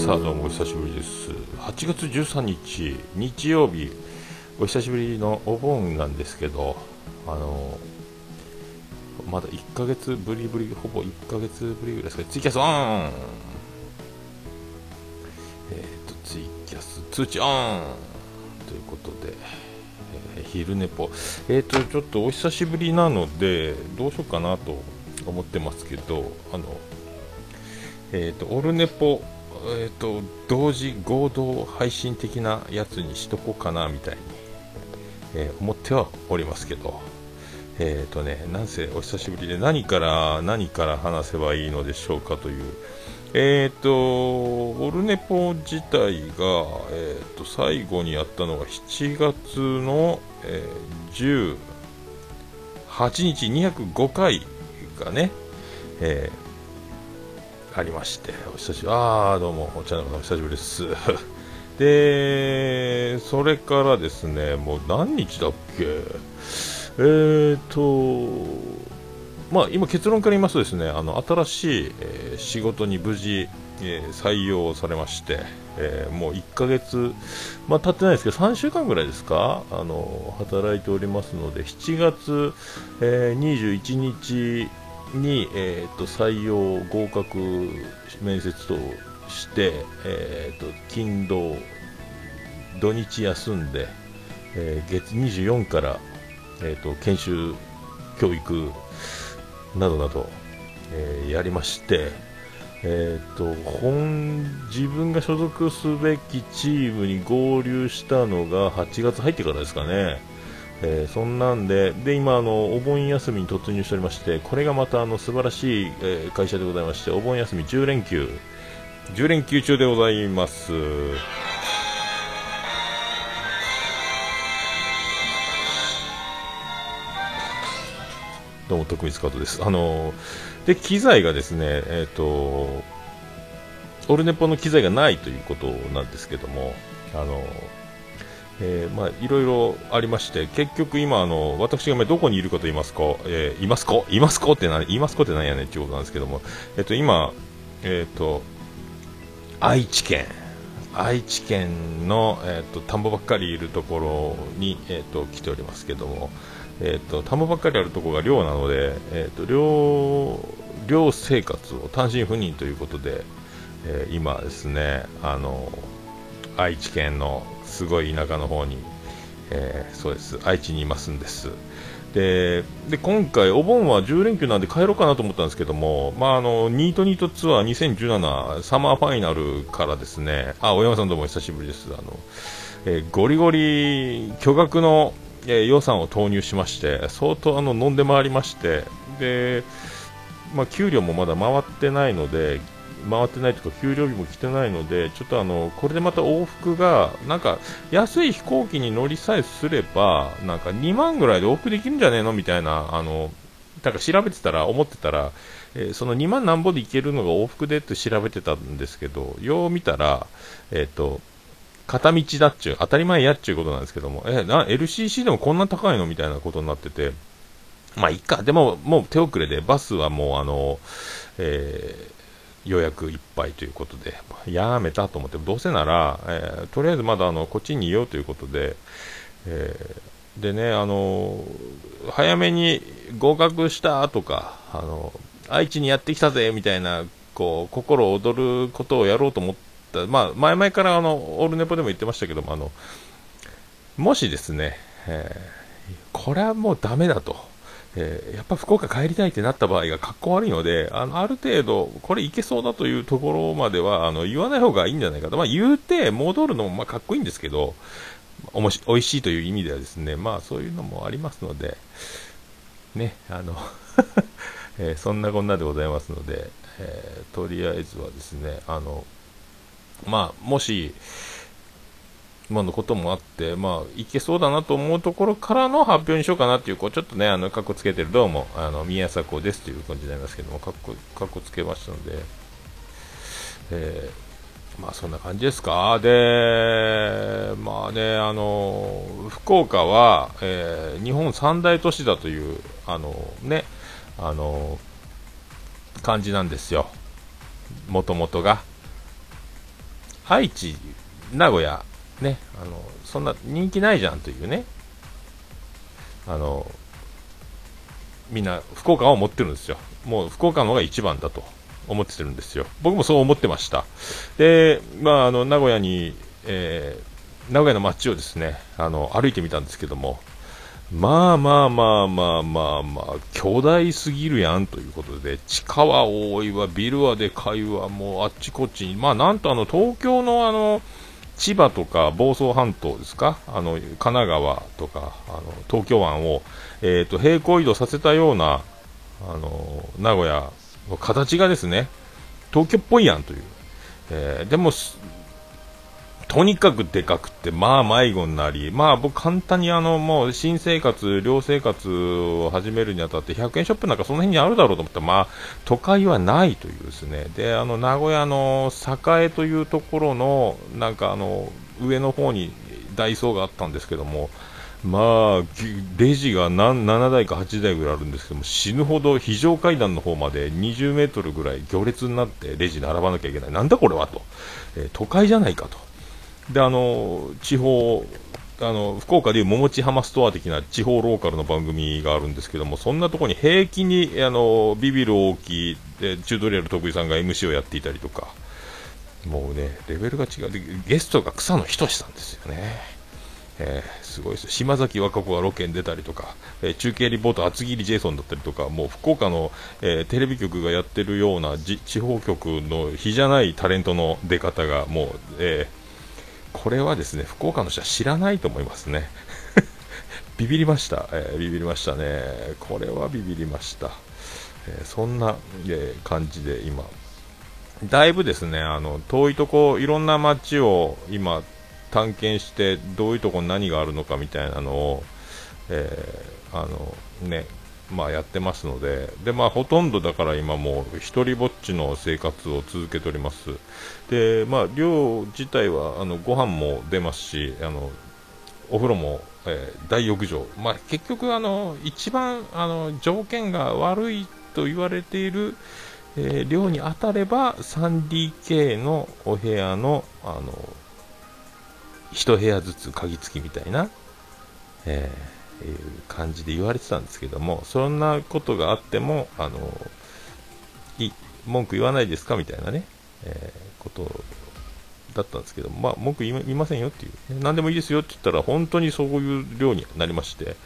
さあどうもお久しぶりです。8月13日日曜日。お久しぶりのお盆なんですけどあのまだ1ヶ月ぶりぶりほぼ1ヶ月ぶりぐらいですかツイキャスオン！えっ、ー、とツイキャス通知オン！ということで、えー、昼寝ぽ。えっ、ー、とちょっとお久しぶりなのでどうしようかなと思ってますけどあのえっ、とオルネポえーと、同時合同配信的なやつにしとこうかなみたいに、えー、思ってはおりますけど、えーとね、なんせお久しぶりで何から何から話せばいいのでしょうかという、えーと、オルネポ自体が、えーと、最後にやったのが7月の、えー、18日205回がね、えーありまして、お久しぶり、ああ、どうも、お茶の方、お久しぶりです。で、それからですね、もう何日だっけ、えーと、まあ、今、結論から言いますとですね、あの新しい、えー、仕事に無事、えー、採用されまして、えー、もう1ヶ月、まあ、経ってないですけど、3週間ぐらいですか、あの働いておりますので、7月、えー、21日に、えーと、採用合格面接として、えーと、金土土日休んで、えー、月24から、えーと、研修教育などなど、えー、やりまして、えー、と本自分が所属すべきチームに合流したのが8月入ってからですかね。えー、そんなんでで今あの、お盆休みに突入しておりましてこれがまたあの素晴らしい、えー、会社でございましてお盆休み10連休。10連休中でございます。どうも徳光加藤です。あので機材がですねえっ、ー、とオルネポの機材がないということなんですけどもあのえー、まあ、いろいろありまして、結局今、あの、私がどこにいるかと言いますか、えー、いますか？いますか？って何、いますか？って何やねんっていうことなんですけども、えっ、と、今、えっ、と、愛知県、愛知県の、えっ、と、田んぼばっかりいるところに、えっ、と、来ておりますけども、えっ、と、田んぼばっかりあるところが寮なので、えっ、と、寮、寮生活を単身赴任ということで、え今ですね、あの、愛知県のすごい田舎の方に、えー、そうです。愛知にいますんです。で今回、お盆は10連休なんで帰ろうかなと思ったんですけども、まあ、あのニートニートツアー2017サマーファイナルからですね。あ大山さんどうも久しぶりです。あの、えー、ゴリゴリ巨額の、えー、予算を投入しまして相当あの飲んで回りましてで、まあ、給料もまだ回ってないので回ってないとか給料日も来てないのでちょっとあのこれでまた往復がなんか安い飛行機に乗りさえすればなんか2万ぐらいで往復できるんじゃねえのみたいなあのなんか調べてたら思ってたら、えー、その2万なんぼで行けるのが往復でって調べてたんですけどよう見たらえっ、ー、と片道だっちゅう当たり前やっちゅうことなんですけどもえな LCC でもこんな高いのみたいなことになっててまあいいか。でももう手遅れでバスはもうあのえ予約いっぱいということで、やめたと思って、どうせなら、えー、とりあえずまだあのこっちにいようということで、えー、でね、あの早めに合格したとか、あの愛知にやってきたぜみたいな、こう心躍ることをやろうと思った、まあ、前々からあのオールネポでも言ってましたけども、あのもしですね、えー、これはもうだめだと。えー、やっぱ福岡帰りたいってなった場合がかっこ悪いので、あの、ある程度、これいけそうだというところまでは、あの、言わない方がいいんじゃないかと。まあ、言うて、戻るのも、まあ、かっこいいんですけど、おもし、美味しいという意味ではですね、まあ、そういうのもありますので、ね、あの えー、そんなこんなでございますので、えー、とりあえずはですね、あの、まあ、もし、まのこともあって、まあ、いけそうだなと思うところからの発表にしようかなっていう、こう、ちょっとね、あの、かっこつけてる、どうも、あの、宮迫ですという感じになりますけども、かっこ、かっこつけましたので、えー、まあ、そんな感じですか。で、まあね、あの、福岡は、えー、日本三大都市だという、あの、ね、あの、感じなんですよ。もともとが。愛知、名古屋、ね、あの、そんな人気ないじゃんというね、あの、みんな福岡を持ってるんですよ。もう福岡の方が一番だと思ってるんですよ。僕もそう思ってました。で、まあ、あの、名古屋に、えー、名古屋の街をですね、あの、歩いてみたんですけども、まあまあまあまあまあまあ、巨大すぎるやんということで、地下は多いわ、ビルはでかいわ、もうあっちこっちに、まあなんとあの、東京のあの、千葉とか房総半島ですか、あの、神奈川とか、あの、東京湾を、えっ、ー、と、平行移動させたような、あの、名古屋の形がですね、東京っぽいやんという。えー、でも、とにかくでかくて、まあ迷子になり、まあ僕簡単にあの、もう新生活、寮生活を始めるにあたって100円ショップなんかその辺にあるだろうと思ったら、まあ都会はないというですね。で、あの名古屋の栄というところの、なんかあの、上の方にダイソーがあったんですけども、まあ、レジが何7台か8台ぐらいあるんですけども、死ぬほど非常階段の方まで20メートルぐらい行列になってレジ並ばなきゃいけない。なんだこれはと。えー、都会じゃないかと。で、あの、地方、あの、福岡でいう桃地浜ストア的な地方ローカルの番組があるんですけども、そんなところに平気に、あの、ビビる大きい、で、チュートリアル徳井さんが MC をやっていたりとか、もうね、レベルが違う。で、ゲストが草野仁さんですよね。えー、すごいです島崎和歌子がロケに出たりとか、えー、中継リポート厚切りジェイソンだったりとか、もう福岡の、えー、テレビ局がやってるような地方局の比じゃないタレントの出方がもう、えーこれはですね福岡の人は知らないと思いますね。ビビりました、えー、ビビりましたね。これはビビりました、えー、そんな、えー、感じで今。だいぶですねあの遠いとこいろんな街を今探検してどういうとこに何があるのかみたいなのを、えあのねまあ、やってますので、で、まあ、ほとんどだから今もう、一人ぼっちの生活を続けております。で、まあ、寮自体は、あの、ご飯も出ますし、あの、お風呂も、えー、大浴場。まあ、結局、あの、一番、あの、条件が悪いと言われている、えー、寮に当たれば、3DK のお部屋の、あの、一部屋ずつ鍵付きみたいな、えーいう感じで言われてたんですけども、そんなことがあっても、あの、い文句言わないですかみたいなね、えー、ことだったんですけど、まあ、文句言いませんよっていう、ね、何でもいいですよって言ったら、本当にそういう量になりまして、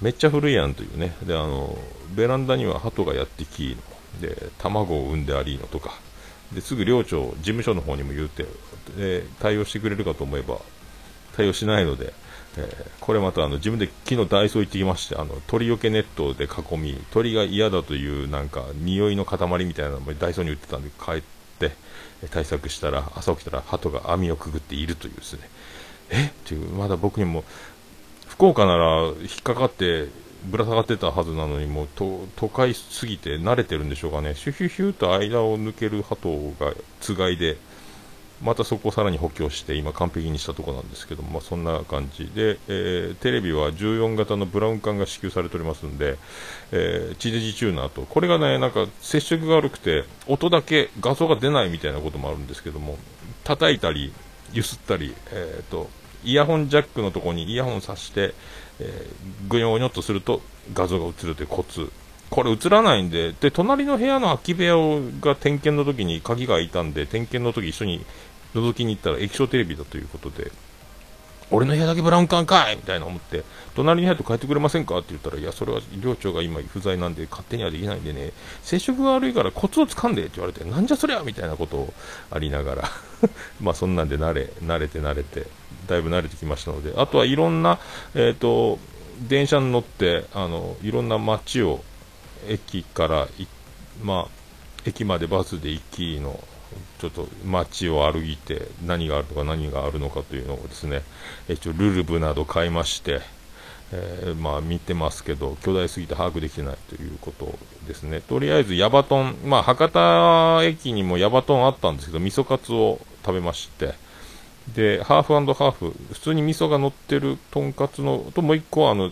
めっちゃ古いやんというね、で、あの、ベランダには鳩がやってきの、で、卵を産んでありのとか、ですぐ寮長、事務所の方にも言うて、で、対応してくれるかと思えば、対応しないので、えー、これまたあの自分で昨日ダイソー行ってきましてあの鳥よけネットで囲み鳥が嫌だというなんか匂いの塊みたいなのもダイソーに売ってたんで帰って対策したら朝起きたら鳩が網をくぐっているというですね。え？っていうまだ僕にも福岡なら引っかかってぶら下がってたはずなのにもう都会すぎて慣れてるんでしょうかね。シュヒュヒュと間を抜ける鳩がつがいでまたそこをさらに補強して今完璧にしたところなんですけども、まあ、そんな感じで、えー、テレビは14型のブラウン管が支給されておりますんで、えー、地デジチューナーとこれがねなんか接触が悪くて音だけ画像が出ないみたいなこともあるんですけども叩いたり揺すったり、えーと、イヤホンジャックのところにイヤホンさして、えー、ぐにょぐにょっとすると画像が映るというコツ。これ映らないんで、で、隣の部屋の空き部屋が点検の時に鍵が開いたんで、点検の時一緒に覗きに行ったら液晶テレビだということで、俺の部屋だけブラウン管かい！みたいな思って、隣に入って帰ってくれませんか？って言ったら、いや、それは寮長が今不在なんで勝手にはできないんでね、接触が悪いからコツをつかんでって言われて、なんじゃそりゃ！みたいなことをありながら まあそんなんで慣れ、慣れて慣れて、だいぶ慣れてきましたので、あとはいろんな、えっ、ー、と、電車に乗って、あの、いろんな街を、駅から、まあ、駅までバスで行きのちょっと街を歩いて何があるとか何があるのかというのをですね、一応ルルブなど買いまして、えー、まあ見てますけど、巨大すぎて把握できてないということですね。とりあえずヤバトン、まあ博多駅にもヤバトンあったんですけど、味噌カツを食べまして、で、ハーフハーフ、普通に味噌が乗ってるとんかつの、ともう一個あの、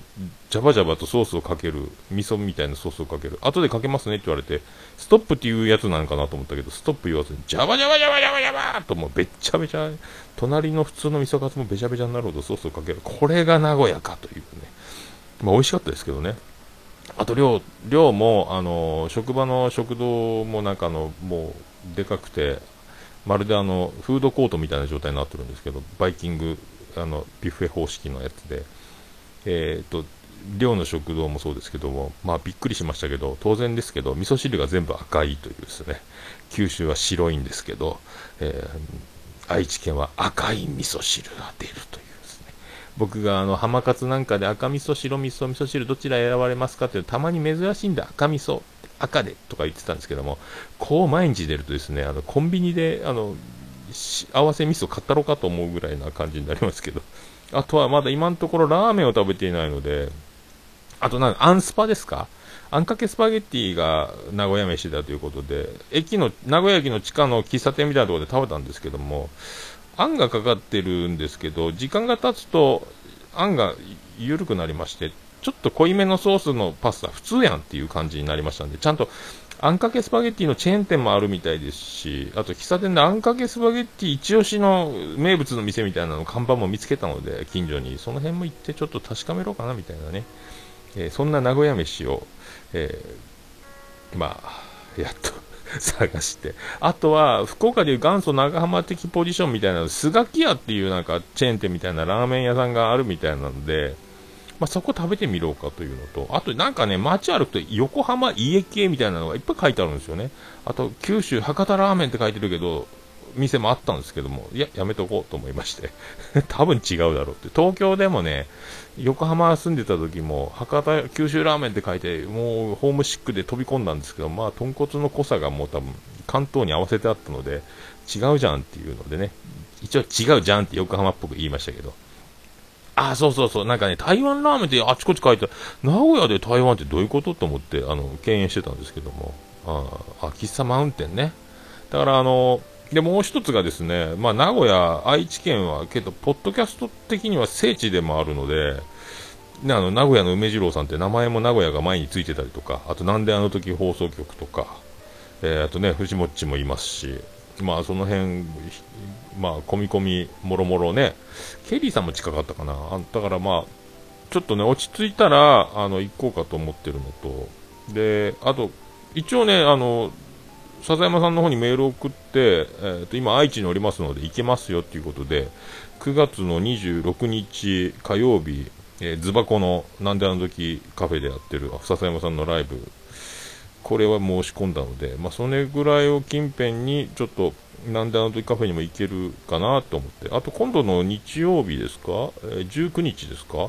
ジャバジャバとソースをかける、味噌みたいなソースをかける。後でかけますねって言われて、ストップっていうやつなのかなと思ったけど、ストップ言わずに、ジャバジャバジャバジャバジャバともうべっちゃべちゃ、隣の普通の味噌カツもべちゃべちゃになるほどソースをかける。これが名古屋かというね。まあ美味しかったですけどね。あと量、量も、あの、職場の食堂もなんかの、もう、でかくて、まるであのフードコートみたいな状態になってるんですけど、バイキングあのビュッフェ方式のやつで、えーと、寮の食堂もそうですけども、まあ、びっくりしましたけど、当然ですけど、味噌汁が全部赤いというですね、九州は白いんですけど、えー、愛知県は赤い味噌汁が出るというですね、僕があの浜勝なんかで赤味噌、白味噌、味噌汁どちら選ばれますかってたまに珍しいんだ、赤味噌赤でとか言ってたんですけども、こう毎日出るとですね、あのコンビニであの合わせ味噌買ったろかと思うぐらいな感じになりますけど、あとはまだ今のところラーメンを食べていないので、あとなんかアンスパですか？あんかけスパゲッティが名古屋飯だということで、駅の、名古屋駅の地下の喫茶店みたいなところで食べたんですけども、あんがかかってるんですけど、時間が経つと、あんが緩くなりまして、ちょっと濃いめのソースのパスタ普通やんっていう感じになりましたんで、ちゃんとあんかけスパゲッティのチェーン店もあるみたいですし、あと喫茶店であんかけスパゲッティ一押しの名物の店みたいなの看板も見つけたので、近所に、その辺も行ってちょっと確かめろかなみたいなね、えー、そんな名古屋飯を、えー、まあ、やっと 探して。あとは、福岡でいう元祖長浜的ポジションみたいな、スガキ屋っていうなんかチェーン店みたいなラーメン屋さんがあるみたいなので、まあ、そこ食べてみろうかというのと、あとなんかね、街歩くと横浜家系みたいなのがいっぱい書いてあるんですよね。あと、九州博多ラーメンって書いてるけど、店もあったんですけども、いや、やめとこうと思いまして。多分違うだろうって。東京でもね、横浜住んでた時も、博多九州ラーメンって書いて、もうホームシックで飛び込んだんですけど、まあ、豚骨の濃さがもう多分、関東に合わせてあったので、違うじゃんっていうのでね、一応違うじゃんって横浜っぽく言いましたけど、あ、そうそうそう。なんかね、台湾ラーメンってあちこち書いてある名古屋で台湾ってどういうことと思って、あの、敬遠してたんですけども。あ、あ喫茶マウンテンね。だからあの、で、もう一つがですね、まあ、名古屋、愛知県は、けど、ポッドキャスト的には聖地でもあるので、ね、あの、名古屋の梅次郎さんって名前も名古屋が前についてたりとか、あと、なんであの時放送局とか、えー、あとね、藤もっちもいますし、まあ、その辺、まあ、込み込み、もろもろね、ケリーさんも近かったかな。だからまあ、ちょっとね、落ち着いたら、あの、行こうかと思ってるのと、で、あと、一応ね、あの、笹山さんの方にメールを送って、えー、と今、愛知におりますので行けますよっていうことで、9月の26日火曜日、えー、ズバコのなんであの時カフェでやってる笹山さんのライブ、これは申し込んだので、まあ、それぐらいを近辺にちょっとなんであの時カフェにも行けるかなと思って、あと今度の日曜日ですか、えー、19日ですか、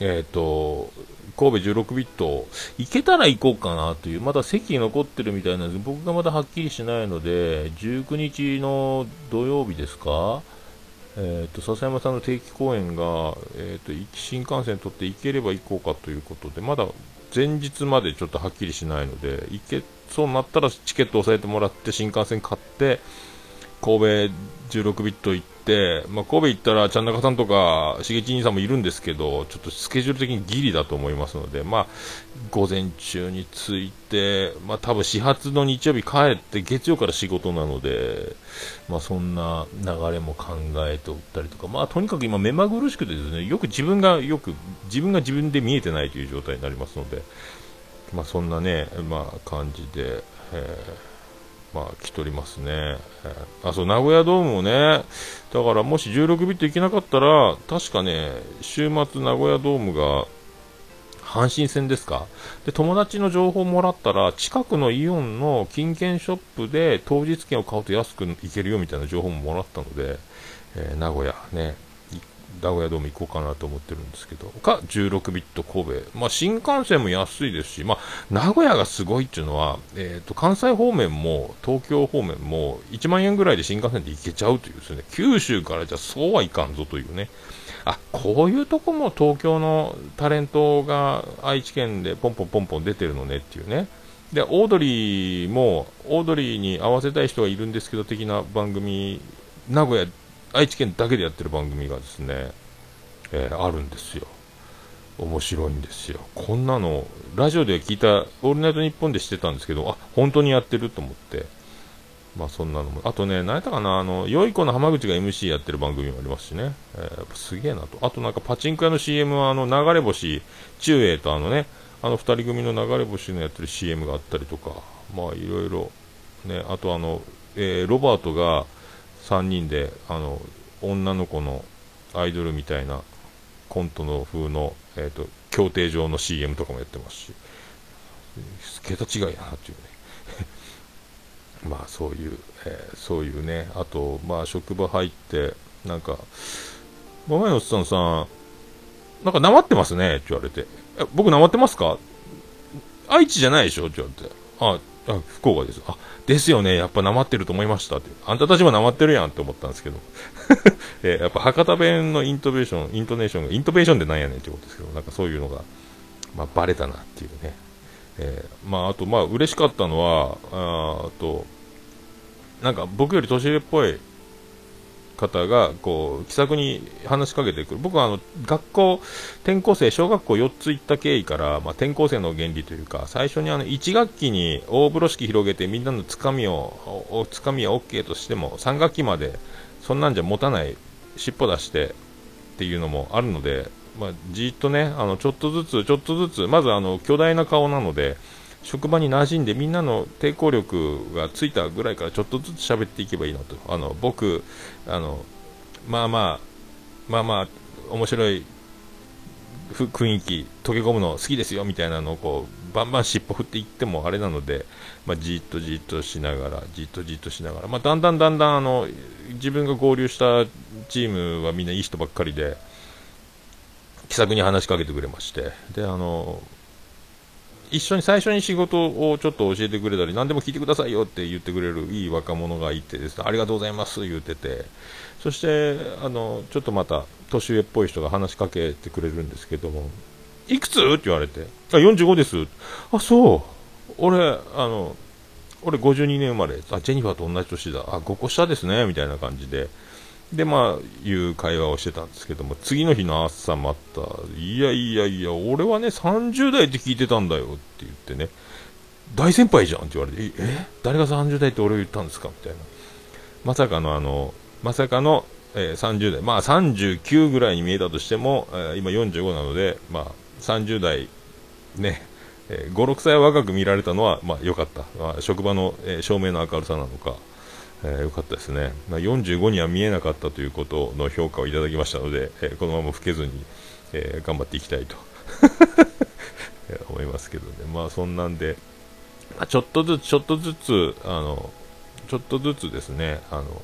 えっ、ー、と、神戸16ビット、行けたら行こうかなという、まだ席残ってるみたいなんです。僕がまだはっきりしないので、19日の土曜日ですか、え、ー、と、笹山さんの定期公演が、えっ、と、新幹線取って行ければ行こうかということで、まだ前日までちょっとはっきりしないので、行けそうになったらチケット押さえてもらって新幹線買って神戸16ビット行って、まあ、神戸行ったらちゃん中さんとかしげち兄さんもいるんですけどちょっとスケジュール的にギリだと思いますので、まあ、午前中に着いて、まあ、多分始発の日曜日帰って月曜から仕事なので、まあ、そんな流れも考えておったりとか、まあ、とにかく今目まぐるしくてですねよく自分がよく自分が自分で見えてないという状態になりますので。まあ、そんなね、まあ、感じで、えー、まあ、来ておりますね、あそう名古屋ドームもね、だからもし16ビット行けなかったら、確かね、週末、名古屋ドームが阪神戦ですか？で友達の情報もらったら近くのイオンの金券ショップで当日券を買うと安く行けるよみたいな情報ももらったので、えー、名古屋ね。名古屋ドーム行こうかなと思ってるんですけど、か、16ビット神戸。まあ、新幹線も安いですし、まあ、名古屋がすごいっていうのは、えっ、ー、と、関西方面も、東京方面も、1万円ぐらいで新幹線で行けちゃうというですね、九州からじゃそうはいかんぞというね。あ、こういうとこも東京のタレントが愛知県でポンポンポンポン出てるのねっていうね。で、オードリーも、オードリーに合わせたい人がいるんですけど、的な番組名古屋、愛知県だけでやってる番組がですね、えー、あるんですよ。面白いんですよ。こんなの、ラジオで聞いた、オールナイトニッポンでしてたんですけど、あ、本当にやってると思って、まあそんなのも、あとね、何やったかな、あの、良い子の浜口が MC やってる番組もありますしね、えー、すげえなと。あとなんかパチンコ屋の CM は、あの、流れ星、中英とあのね、あの2人組の流れ星のやってる CM があったりとか、まあいろいろ、ね、あとあの、えー、ロバートが3人で、あの、女の子のアイドルみたいなコントの風の、えーと、競艇場の CM とかもやってますし、桁違いやなっていうね。まあそういう、えー、そういうね、あと、まあ職場入って、なんか、ごめんおっさんさん、なんかなまってますねって言われて、僕なまってますか愛知じゃないでしょ？って言われて、あ、あ福岡です。あ、ですよね。やっぱなまってると思いましたって。あんたたちもなまってるやんって思ったんですけど。えー、やっぱ博多弁のイントベーション、イントネーションが、イントベーションでなんやねんってことですけど、なんかそういうのが、まあ、バレたなっていうね。えー、まあ、あと、まあ、嬉しかったのは、あと、なんか僕より年上っぽい方がこう気さくに話しかけてくる。僕はあの学校、転校生小学校4つ行った経緯から、まあ、転校生の原理というか最初にあの1学期に大風呂敷広げてみんなのつかみをつかみは OK としても3学期までそんなんじゃ持たない尻尾出してっていうのもあるので、まあ、じっとねあのちょっとずつちょっとずつまずあの巨大な顔なので職場に馴染んでみんなの抵抗力がついたぐらいからちょっとずつ喋っていけばいいなと。あの僕あのまあまあまあまあ面白い雰囲気溶け込むの好きですよみたいなのをこうバンバン尻尾振っていってもあれなので、まあ、じっとじっとしながらじっとじっとしながら、まあ、だんだんだんだんあの自分が合流したチームはみんないい人ばっかりで気さくに話しかけてくれまして。であの一緒に最初に仕事をちょっと教えてくれたり、何でも聞いてくださいよって言ってくれるいい若者がいてですね、ありがとうございます言うてて、そしてあのちょっとまた年上っぽい人が話しかけてくれるんですけども、いくつ？って言われて、あ、45です。あ、そう。俺、あの、俺52年生まれ。あ、ジェニファーと同じ年だ。あ、5個下ですね。みたいな感じで。で、まあ、いう会話をしてたんですけども、次の日の朝また、いやいやいや、俺はね、30代って聞いてたんだよって言ってね、大先輩じゃんって言われて、え誰が30代って俺を言ったんですかみたいな。まさかのあの、まさかの、えー、30代、まあ39ぐらいに見えたとしても、えー、今45なので、まあ30代、ね、えー、5、6歳若く見られたのは、まあ良かった。まあ、職場の、えー、照明の明るさなのか、えー、よかったですね、まあ、45には見えなかったということの評価をいただきましたので、えー、このまま老けずに、えー、頑張っていきたいと 思いますけどね、まあそんなんで、まあ、ちょっとずつ、ちょっとずつ、あのちょっとずつですね、あの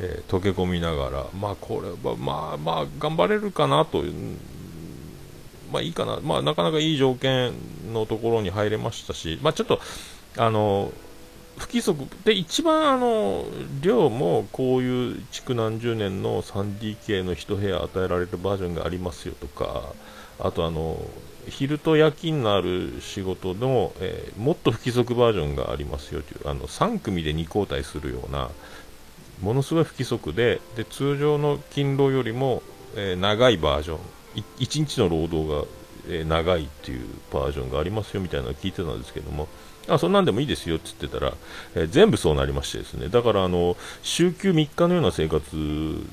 え、溶け込みながら、まあこれは、まあまあ頑張れるかなという、まあいいかな、まあなかなかいい条件のところに入れましたし、まあちょっと、あの不規則で一番あの量もこういう築何十年の 3DK の1部屋与えられるバージョンがありますよとかあとあの昼と夜勤のある仕事の、えー、もっと不規則バージョンがありますよというあの3組で2交代するようなものすごい不規則でで通常の勤労よりも、えー、長いバージョン1日の労働が、えー、長いっていうバージョンがありますよみたいなのを聞いてたんですけどもあそんなんでもいいですよって言ってたら、えー、全部そうなりましてですね。だからあの週休3日のような生活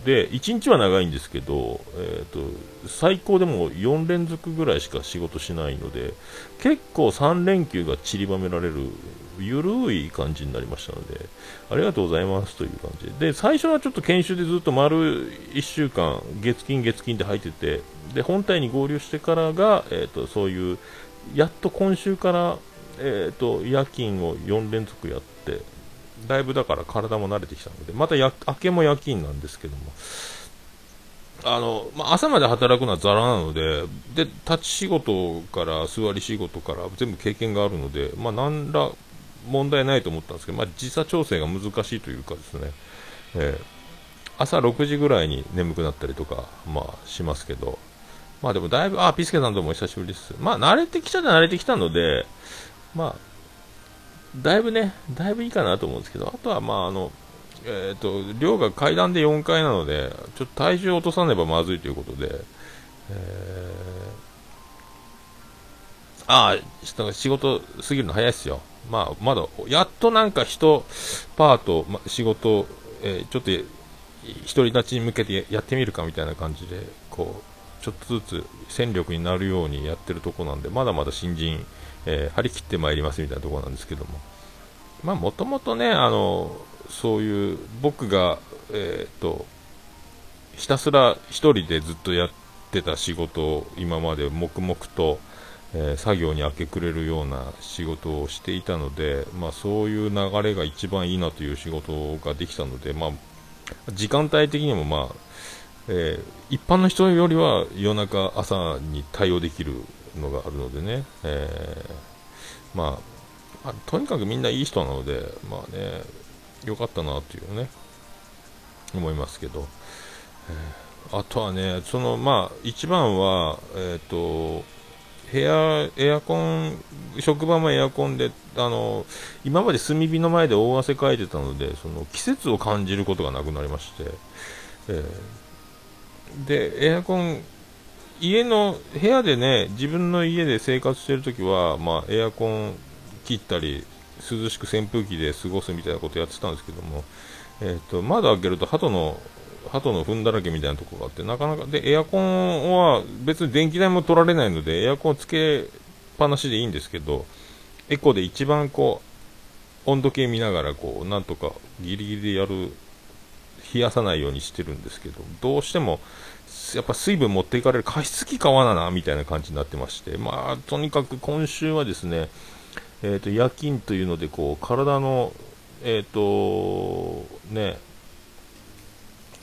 で1日は長いんですけど、えーと、最高でも4連続ぐらいしか仕事しないので結構3連休が散りばめられるゆるい感じになりましたのでありがとうございますという感じで。最初はちょっと研修でずっと丸1週間月金月金で入っててで本体に合流してからが、えーとそういうやっと今週からえーと、夜勤を4連続やってだいぶだから体も慣れてきたのでまたや明けも夜勤なんですけどもあの、まあ、朝まで働くのはざらなのでで立ち仕事から座り仕事から全部経験があるので、まあ、何ら問題ないと思ったんですけど、まあ、時差調整が難しいというかですね、えー、朝6時ぐらいに眠くなったりとか、まあ、しますけど、まあでもだいぶ、あ、ピスケさんともお久しぶりです。まあ慣れてきたら慣れてきたので、まあ、だいぶね、だいぶいいかなと思うんですけど、あとは、まあ、あの、えっ、と、寮が階段で4階なので、ちょっと体重を落とさねばまずいということで、えー、ああ、仕事過ぎるの早いっすよ。まあ、まだ、やっとなんか人、パート、ま、仕事、えー、ちょっと、独り立ちに向けてやってみるかみたいな感じで、こう、ちょっとずつ戦力になるようにやってるとこなんで、まだまだ新人、えー、張り切ってまいりますみたいなところなんですけども。まあ、もともとね、あの、そういう僕が、えっ、とひたすら1人でずっとやってた仕事を今まで黙々と、えー、作業に明け暮れるような仕事をしていたので、まあ、そういう流れが一番いいなという仕事ができたので、まあ、時間帯的にも、まあえー、一般の人よりは夜中、朝に対応できるのがあるのでね、えー、まあ、とにかくみんないい人なので、まあね、良かったなっていうね、思いますけど、えー、あとはね、そのまあ、一番は、えっ、ー、と、部屋、エアコン、職場もエアコンで、あの、今まで炭火の前で大汗かいてたので、その季節を感じることがなくなりまして、えー、で、エアコン、家の、部屋でね、自分の家で生活してるときは、まあ、エアコン切ったり、涼しく扇風機で過ごすみたいなことやってたんですけども、えーと、窓開けると鳩の鳩の糞だらけみたいなところがあってなかなかでエアコンは別に電気代も取られないのでエアコンつけっぱなしでいいんですけどエコで一番こう温度計見ながらこうなんとかギリギリでやる冷やさないようにしてるんですけどどうしてもやっぱ水分持っていかれる加湿器買わななみたいな感じになってましてまあとにかく今週はですねえーと、夜勤というのでこう体の、えーとね、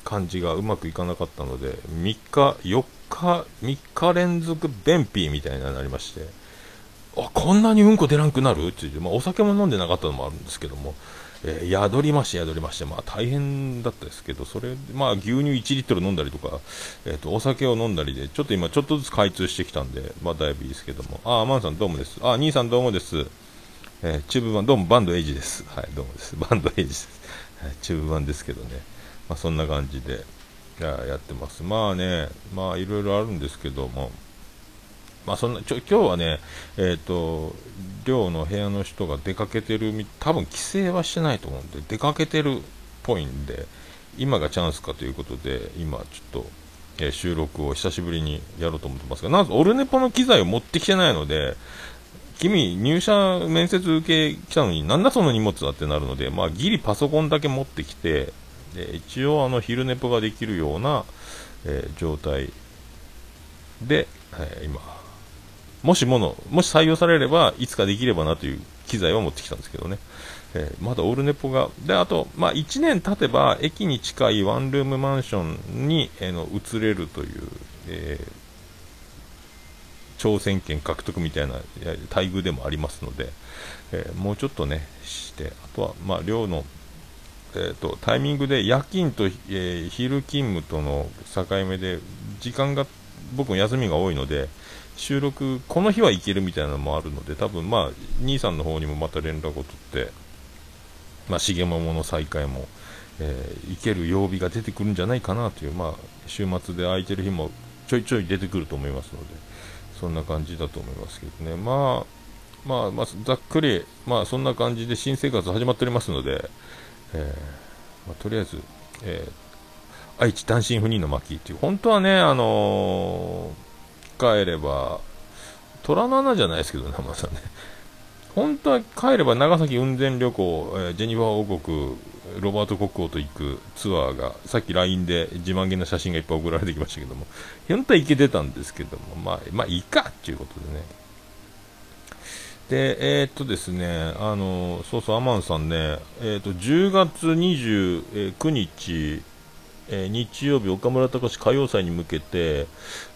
感じがうまくいかなかったので3日、4日、3日連続便秘みたいになりましてあこんなにうんこ出なくなる？って言って、まあ、お酒も飲んでなかったのもあるんですけども、えー、宿りまして宿りまして、まあ、大変だったですけどそれ、まあ、牛乳1リットル飲んだりとか、えーと、お酒を飲んだりでちょっと今ちょっとずつ開通してきたんで、まあ、だいぶいいですけどもあ、マンさんどうもですあ、兄さんどうもですえー、チューブ版、どうもバンドエイジです。はい、どうもです。バンドエイジです。はい、チューブ版ですけどね。まあ、そんな感じでややってます。まあね、まあいろいろあるんですけども、まあそんな、ちょ今日はね、え、ー、と、寮の部屋の人が出かけてる、多分帰省はしてないと思うんで、出かけてるっぽいんで、今がチャンスかということで、今ちょっと、えー、収録を久しぶりにやろうと思ってますが、なんオルネポの機材を持ってきてないので、君、入社面接受け来たのに、なんだその荷物だってなるので、まあ、ギリパソコンだけ持ってきて、で一応、あの、昼寝ぽができるような、えー、状態で、えー、今、もしもの、もし採用されれば、いつかできればなという機材を持ってきたんですけどね。えー、まだオールネポが、で、あと、まあ、1年経てば、駅に近いワンルームマンションに、えー、の移れるという、えー、挑戦権獲得みたいな待遇でもありますので、えー、もうちょっとね、して、あとは、まあ、寮の、えーと、タイミングで夜勤と、えー、昼勤務との境目で、時間が、僕も休みが多いので、収録、この日は行けるみたいなのもあるので、多分まあ、兄さんの方にもまた連絡を取って、まあ、重桃の再開も、えー、行ける曜日が出てくるんじゃないかなという、まあ、週末で空いてる日もちょいちょい出てくると思いますので、そんな感じだと思いますけどね。まあ、まあ、まあ、ざっくり、まあ、そんな感じで新生活始まっておりますので、えー、まあ、とりあえず、えー、愛知単身赴任の巻っていう、本当はね、あのー、帰れば、虎の穴じゃないですけどね、まさね。本当は帰れば長崎雲仙旅行、えー、ジェニファー王国、ロバート国王と行くツアーが、さっき LINE で自慢げな写真がいっぱい送られてきましたけども、本当は行けてたんですけども、まあ、まあ、いいかっていうことでね。で、えー、っとですね、あの、そうそう、アマンさんね、えー、っと、10月29日、えー、日曜日、岡村隆史歌謡祭に向けて、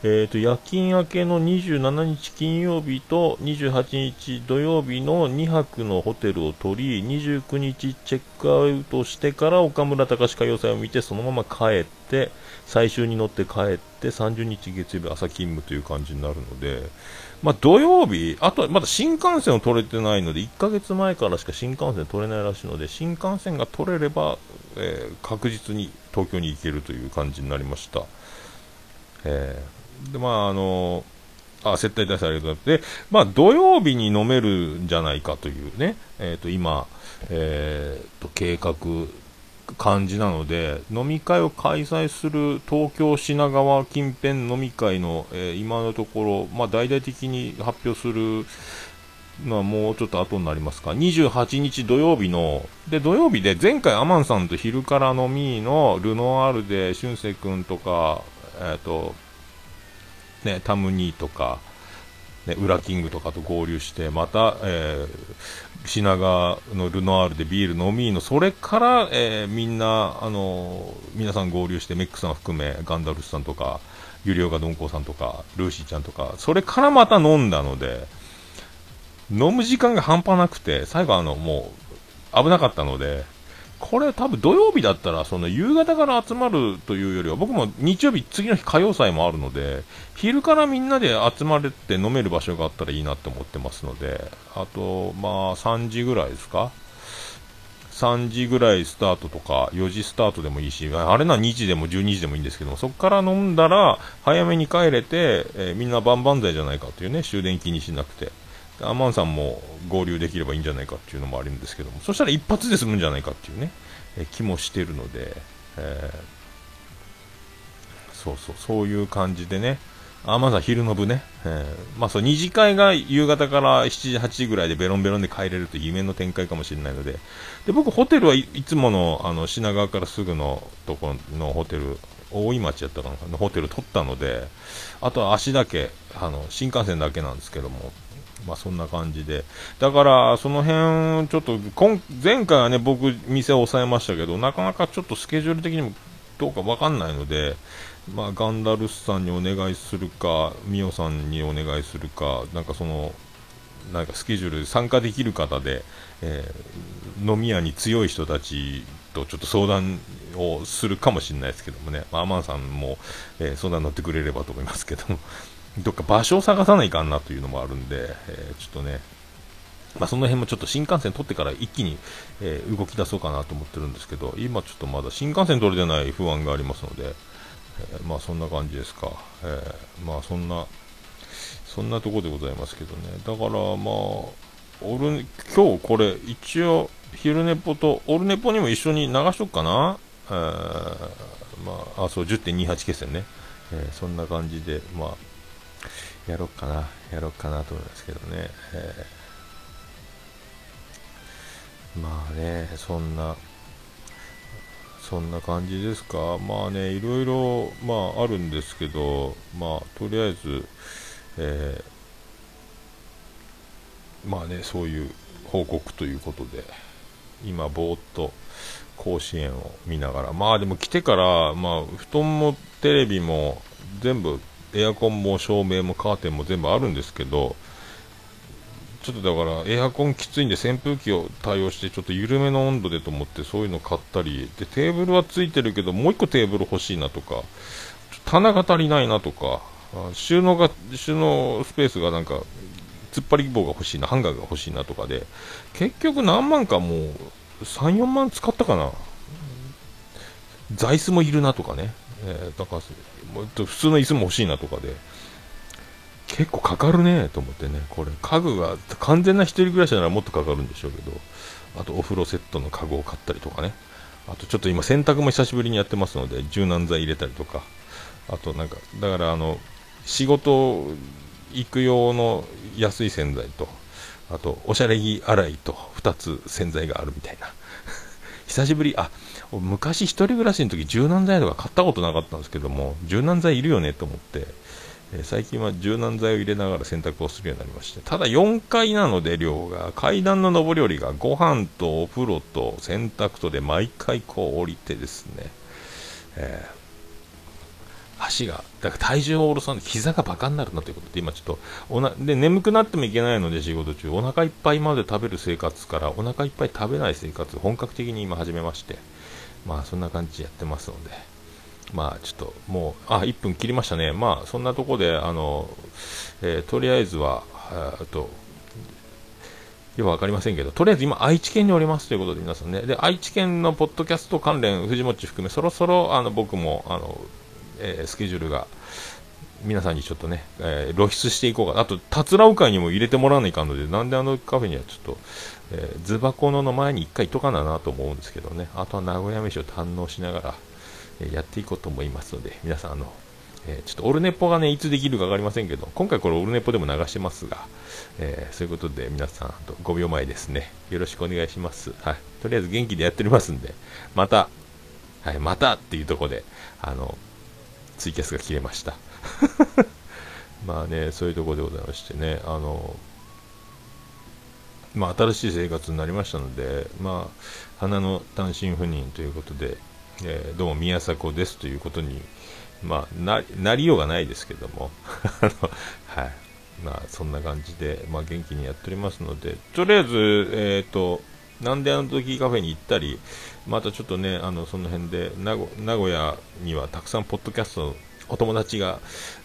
えーと、夜勤明けの27日金曜日と28日土曜日の2泊のホテルを取り、29日チェックアウトしてから岡村隆史歌謡祭を見て、そのまま帰って、最終に乗って帰って、30日月曜日朝勤務という感じになるので、まあ、土曜日、あとはまだ新幹線を取れてないので、1ヶ月前からしか新幹線取れないらしいので、新幹線が取れれば、えー、確実に東京に行けるという感じになりました。えー、で、まあ、あのあ、接待大使ありがとうございます。で、まあ、土曜日に飲めるんじゃないかというね、えっ、ー、と、今、えっ、ー、と、計画、感じなので、飲み会を開催する東京品川近辺飲み会の、えー、今のところ、まあ、大々的に発表するのはもうちょっと後になりますか。28日土曜日の、で、土曜日で前回アマンさんと昼から飲みのルノワールで俊く君とか、えっ、ー、と、ね、タムニーとか、ね、ウラキングとかと合流して、また、えー、品川のルノアールでビール飲みの、それから、えー、みんな、あの、皆さん合流して、メックさん含め、ガンダルスさんとか、ユリオガドンコウさんとか、ルーシーちゃんとか、それからまた飲んだので、飲む時間が半端なくて、最後あの、もう、危なかったので、これ多分土曜日だったら、その夕方から集まるというよりは、僕も日曜日、次の日歌謡祭もあるので、昼からみんなで集まれて飲める場所があったらいいなって思ってますので、あと、まあ、3時ぐらいですか？3時ぐらいスタートとか、4時スタートでもいいし、あれな2時でも12時でもいいんですけども、そこから飲んだら、早めに帰れて、えー、みんな万々歳じゃないかというね、終電気にしなくて。アマンさんも合流できればいいんじゃないかっていうのもあるんですけども、そしたら一発で済むんじゃないかっていうね、え気もしてるので、えー、そうそう、そういう感じでね、あ、まずは昼の部ね、えー、まあそう、二次会が夕方から7時、8時ぐらいでベロンベロンで帰れるという夢の展開かもしれないので、で、僕ホテルはいつもの、あの、品川からすぐのところのホテル、大井町やったかな、ホテル取ったので、あとは足だけ、あの、新幹線だけなんですけども、まあそんな感じで。だから、その辺、ちょっと、前回はね、僕、店を抑えましたけど、なかなかちょっとスケジュール的にもどうかわかんないので、まあ、ガンダルスさんにお願いするか、ミオさんにお願いするか、なんかその、なんかスケジュール参加できる方で、えー、飲み屋に強い人たちとちょっと相談をするかもしれないですけどもね、まあ、アマンさんも、えー、相談乗ってくれればと思いますけども、どっか場所を探さないかんなというのもあるんで、えー、ちょっとね、まあ、その辺もちょっと新幹線取ってから一気に、えー、動き出そうかなと思ってるんですけど、今ちょっとまだ新幹線取れてない不安がありますので、えー、まあそんな感じですか。えまあそんな、そんなとこでございますけどね。だからまあ、オル今日これ一応昼寝ぽとオルネポにも一緒に流しとくかな。えーまあ、あ、そう、10.28決戦ね。えそんな感じで、まあ、やろうかな、やろうかなと思いますけどね。えー、まあね、そんな、そんな感じですか。まあね、いろいろ、まああるんですけど、まあとりあえず、えー、まあね、そういう報告ということで、今ぼーっと甲子園を見ながら、まあでも来てから、まあ布団もテレビも全部エアコンも照明もカーテンも全部あるんですけど、ちょっとだからエアコンきついんで扇風機を対応してちょっと緩めの温度でと思ってそういうの買ったりでテーブルはついてるけどもう1個テーブル欲しいなとか棚が足りないなとか収納が収納スペースがなんか突っ張り棒が欲しいなハンガーが欲しいなとかで結局何万かもう34万使ったかな。座椅子もいるなとかね。えー、だから普通の椅子も欲しいなとかで結構かかるねと思ってねこれ。家具が完全な1人暮らしならもっとかかるんでしょうけどあとお風呂セットの家具を買ったりとかね。あとちょっと今洗濯も久しぶりにやってますので柔軟剤入れたりとか。あとなんかだからあの仕事行く用の安い洗剤とあとおしゃれ着洗いと2つ洗剤があるみたいな。久しぶりあ昔一人暮らしの時柔軟剤とか買ったことなかったんですけども柔軟剤いるよねと思って、えー、最近は柔軟剤を入れながら洗濯をするようになりましてただ4階なので量が階段の上り下りがご飯とお風呂と洗濯とで毎回こう降りてですね、えー足が、だから体重を下ろさない、膝がバカになるなということで、今ちょっとおな、で、眠くなってもいけないので、仕事中、お腹いっぱいまで食べる生活から、お腹いっぱい食べない生活、本格的に今始めまして、まあそんな感じでやってますので、まあちょっともう、あ、1分切りましたね。まあそんなとこで、あの、えー、とりあえずは、あと、よくわかりませんけど、とりあえず今、愛知県におりますということで、皆さんね、で愛知県のポッドキャスト関連、藤本含め、そろそろあの僕もあの、えー、スケジュールが皆さんにちょっとね、えー、露出していこうかあと、たつらう会にも入れてもらわないかんので、なんであのカフェにはちょっと、えー、ズバコのの前に一回行っとかななと思うんですけどね、あとは名古屋飯を堪能しながら、え、やっていこうと思いますので、皆さん、あの、えちょっとオルネポがね、いつできるか分かりませんけど、今回これオルネポでも流してますが、えそういうことで皆さんと、5秒前ですね、よろしくお願いします。はい。とりあえず元気でやっておりますんで、また、はい、またっていうとこで、あの、ツイキャスが切れました。まあね、そういうとこでございましてね、あの、まあ、新しい生活になりましたので、まあ、花の単身赴任ということで、えー、どうも宮迫ですということに、まあ、ななりようがないですけども、あのはい。まあ、そんな感じで、まあ、元気にやっておりますので、とりあえず、えっ、ー、と、なんであの時カフェに行ったり、またちょっとね、あのその辺で名古屋にはたくさんポッドキャストのお友達が、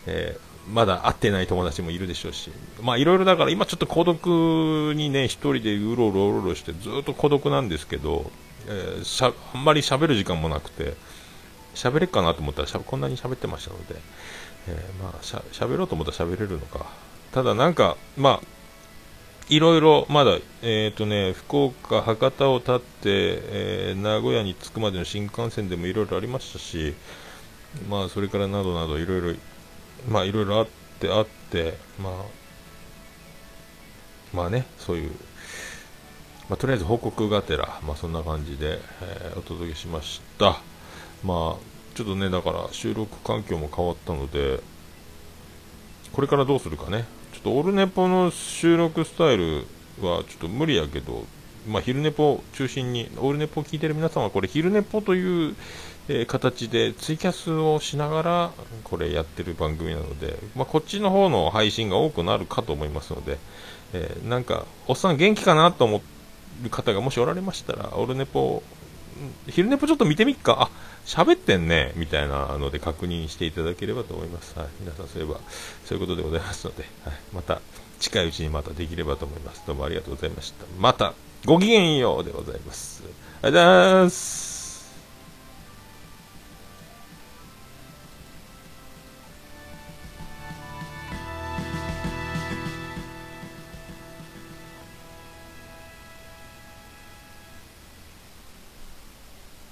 え、まだ会ってない友達もいるでしょうし、まあいろいろだから今ちょっと孤独にね、一人でうろうろうろうろしてずっと孤独なんですけど、えー、しゃあんまり喋る時間もなくて、喋れっかなと思ったらしゃこんなに喋ってましたので、えー、まあしゃ喋ろうと思ったら喋れるのか。ただなんか、まあ、いろいろまだ、えーとね、福岡、博多を立って、えー、名古屋に着くまでの新幹線でもいろいろありましたし、まあ、それからなどなどいろいろ、まあ、いろいろあってあって、まあ、まあね、そういう、まあ、とりあえず報告がてら、まあ、そんな感じで、えー、お届けしました。まあ、ちょっとね、だから収録環境も変わったので、これからどうするかね。ちょっとオルネポの収録スタイルはちょっと無理やけど、まあ、昼寝ぽ中心に、オールネポを聞いてる皆さんは、これ、昼寝ぽという、えー、形でツイキャスをしながら、これやってる番組なので、まあ、こっちの方の配信が多くなるかと思いますので、えー、なんか、おっさん元気かなと思う方がもしおられましたら、オルネポ、昼寝ぽちょっと見てみっか、あ、喋ってんね、みたいなので確認していただければと思います。はい、皆さんそういえば、そういうことでございますので、はい、また、近いうちにまたできればと思います。どうもありがとうございました。またごきげんようでございます。ありがとうございます。